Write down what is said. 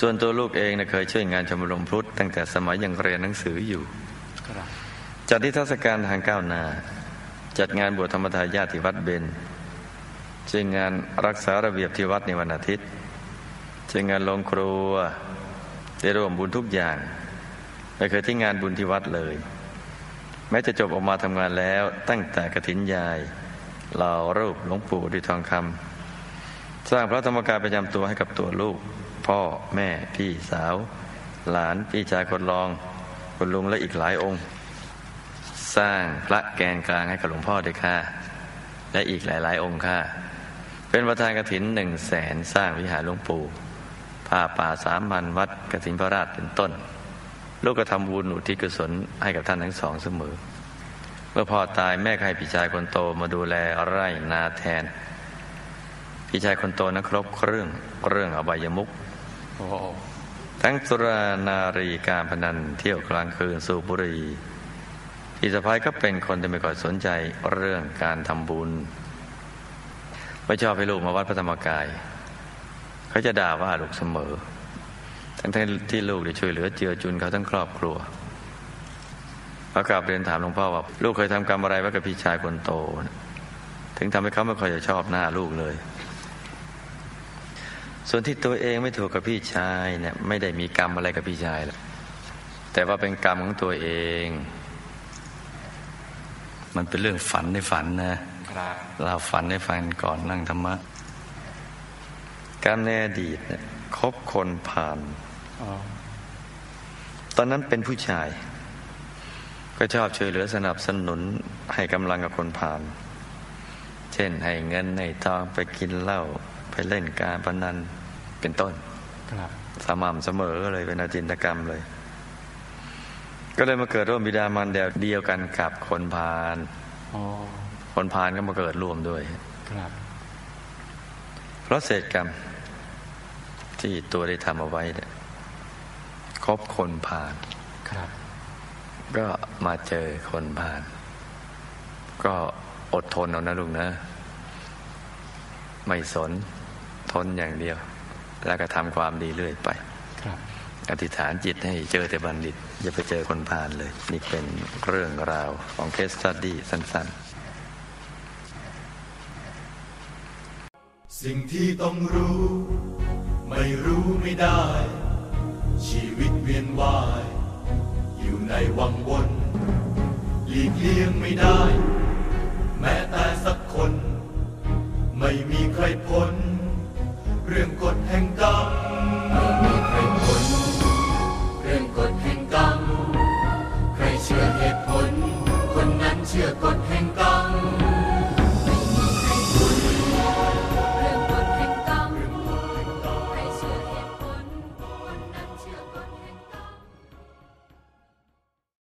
ส่วนตัวลูกเองนะเคยช่วยงานชมรมพุทธตั้งแต่สมัยยังเรียนหนังสืออยู่ครับจัดนิทรรศการทางก้าวหน้าจัดงานบวชธรรมทายาทที่วัดเบนช่วยงานรักษาระเบียบที่วัดในวันอาทิตย์ช่วยงานลงครัวได้ร่วมบุญทุกอย่างไม่เคยที่งานบุญที่วัดเลย แม้จะจบออกมาทำงานแล้วตั้งแต่กระถินยายเหล่ารูปหลวงปู่ด้วยทองคำสร้างพระธรรมกายประจำตัวให้กับตัวลูก พ่อแม่พี่สาว หลานพี่ชายคนรองคุณลุงและอีกหลายองค์ สร้างพระแกนกลางให้กับหลวงพ่อด้วยค่ะ และอีกหลาย ๆ องค์ค่ะ เป็นประธานกฐินหนึ่งแสนสร้างวิหารหลวงปู่ผ้าป่าสามพันวัดกฐินพระราชเป็นต้น ลูกก็ทำบุญอุทิศกุศลให้กับท่านทั้งสองเสมอ เมื่อพ่อตายแม่ให้พี่ชายคนโตมาดูแลไร่นาแทน พี่ชายคนโตนั้นครบเครื่องเรื่องอบายมุก ทั้งสุรานารีการพนันเที่ยวกลางคืนสูบบุหรี่พี่สะพายก็เป็นคนที่ไม่ค่อยสนใจเรื่องการทำบุญไม่ชอบให้ลูกมาวัดพระธรรมกาย เขาจะด่าว่าลูกเสมอ ทั้งที่ลูกได้ช่วยเหลือเจือจุนเขาทั้งครอบครัวพระกราบเรียนถามหลวงพ่อว่า ลูกเคยทำกรรมอะไรไว้กับพี่ชายคนโต ถึงทำให้เขาไม่ค่อยจะชอบหน้าลูกเลย ส่วนที่ตัวเองไม่ถูกกับพี่ชายเนี่ยไม่ได้มีกรรมอะไรกับพี่ชายหรอกแต่ว่าเป็นกรรมของตัวเอง มันเป็นเรื่องฝันในฝันนะครับเราฝันในฝันก่อนนั่งธรรมะการในอดีตเนี่ยคบคนผ่านอ๋อตอนนั้นเป็นผู้ชาย ก็ชอบช่วยเหลือสนับสนุนให้กำลังกับคนผ่าน เช่นให้เงินให้ทองไปกินเหล้าไปเล่นการพนัน เป็นต้นครับสม่ำเสมอเลยเป็นอาจินตกรรมเลย ก็เลยมาเกิดร่วมบิดามารดาเดียวกันกับคนพาลอ๋อคนพาลก็มาเกิดร่วมด้วยครับเพราะเศษกรรม ที่ตัวได้ทำเอาไว้เนี่ยคบคนพาลครับก็มาเจอคนพาลก็อดทนเอานะลุงนะ ไม่สนทนอย่างเดียว แล้วก็ทำความดีเรื่อยไปครับอธิษฐานจิตให้เจอแต่บัณฑิต อย่าไปเจอคนพาลเลย นี่เป็นเรื่องราวของเคสตัดดี้สั้นสิ่งที่ต้องรู้ ไม่รู้ไม่ได้ ชีวิตเวียนว่าย อยู่ในวังวนหลีกเลี่ยงไม่ได้ แม้แต่สักคน ไม่มีใครพ้น เรื่องกฎแห่งกรรมไม่มีใครพ้นเรื่องกฎแห่งกรรม ใครเชื่อเหตุผล คนนั้นเชื่อกฎแห่ง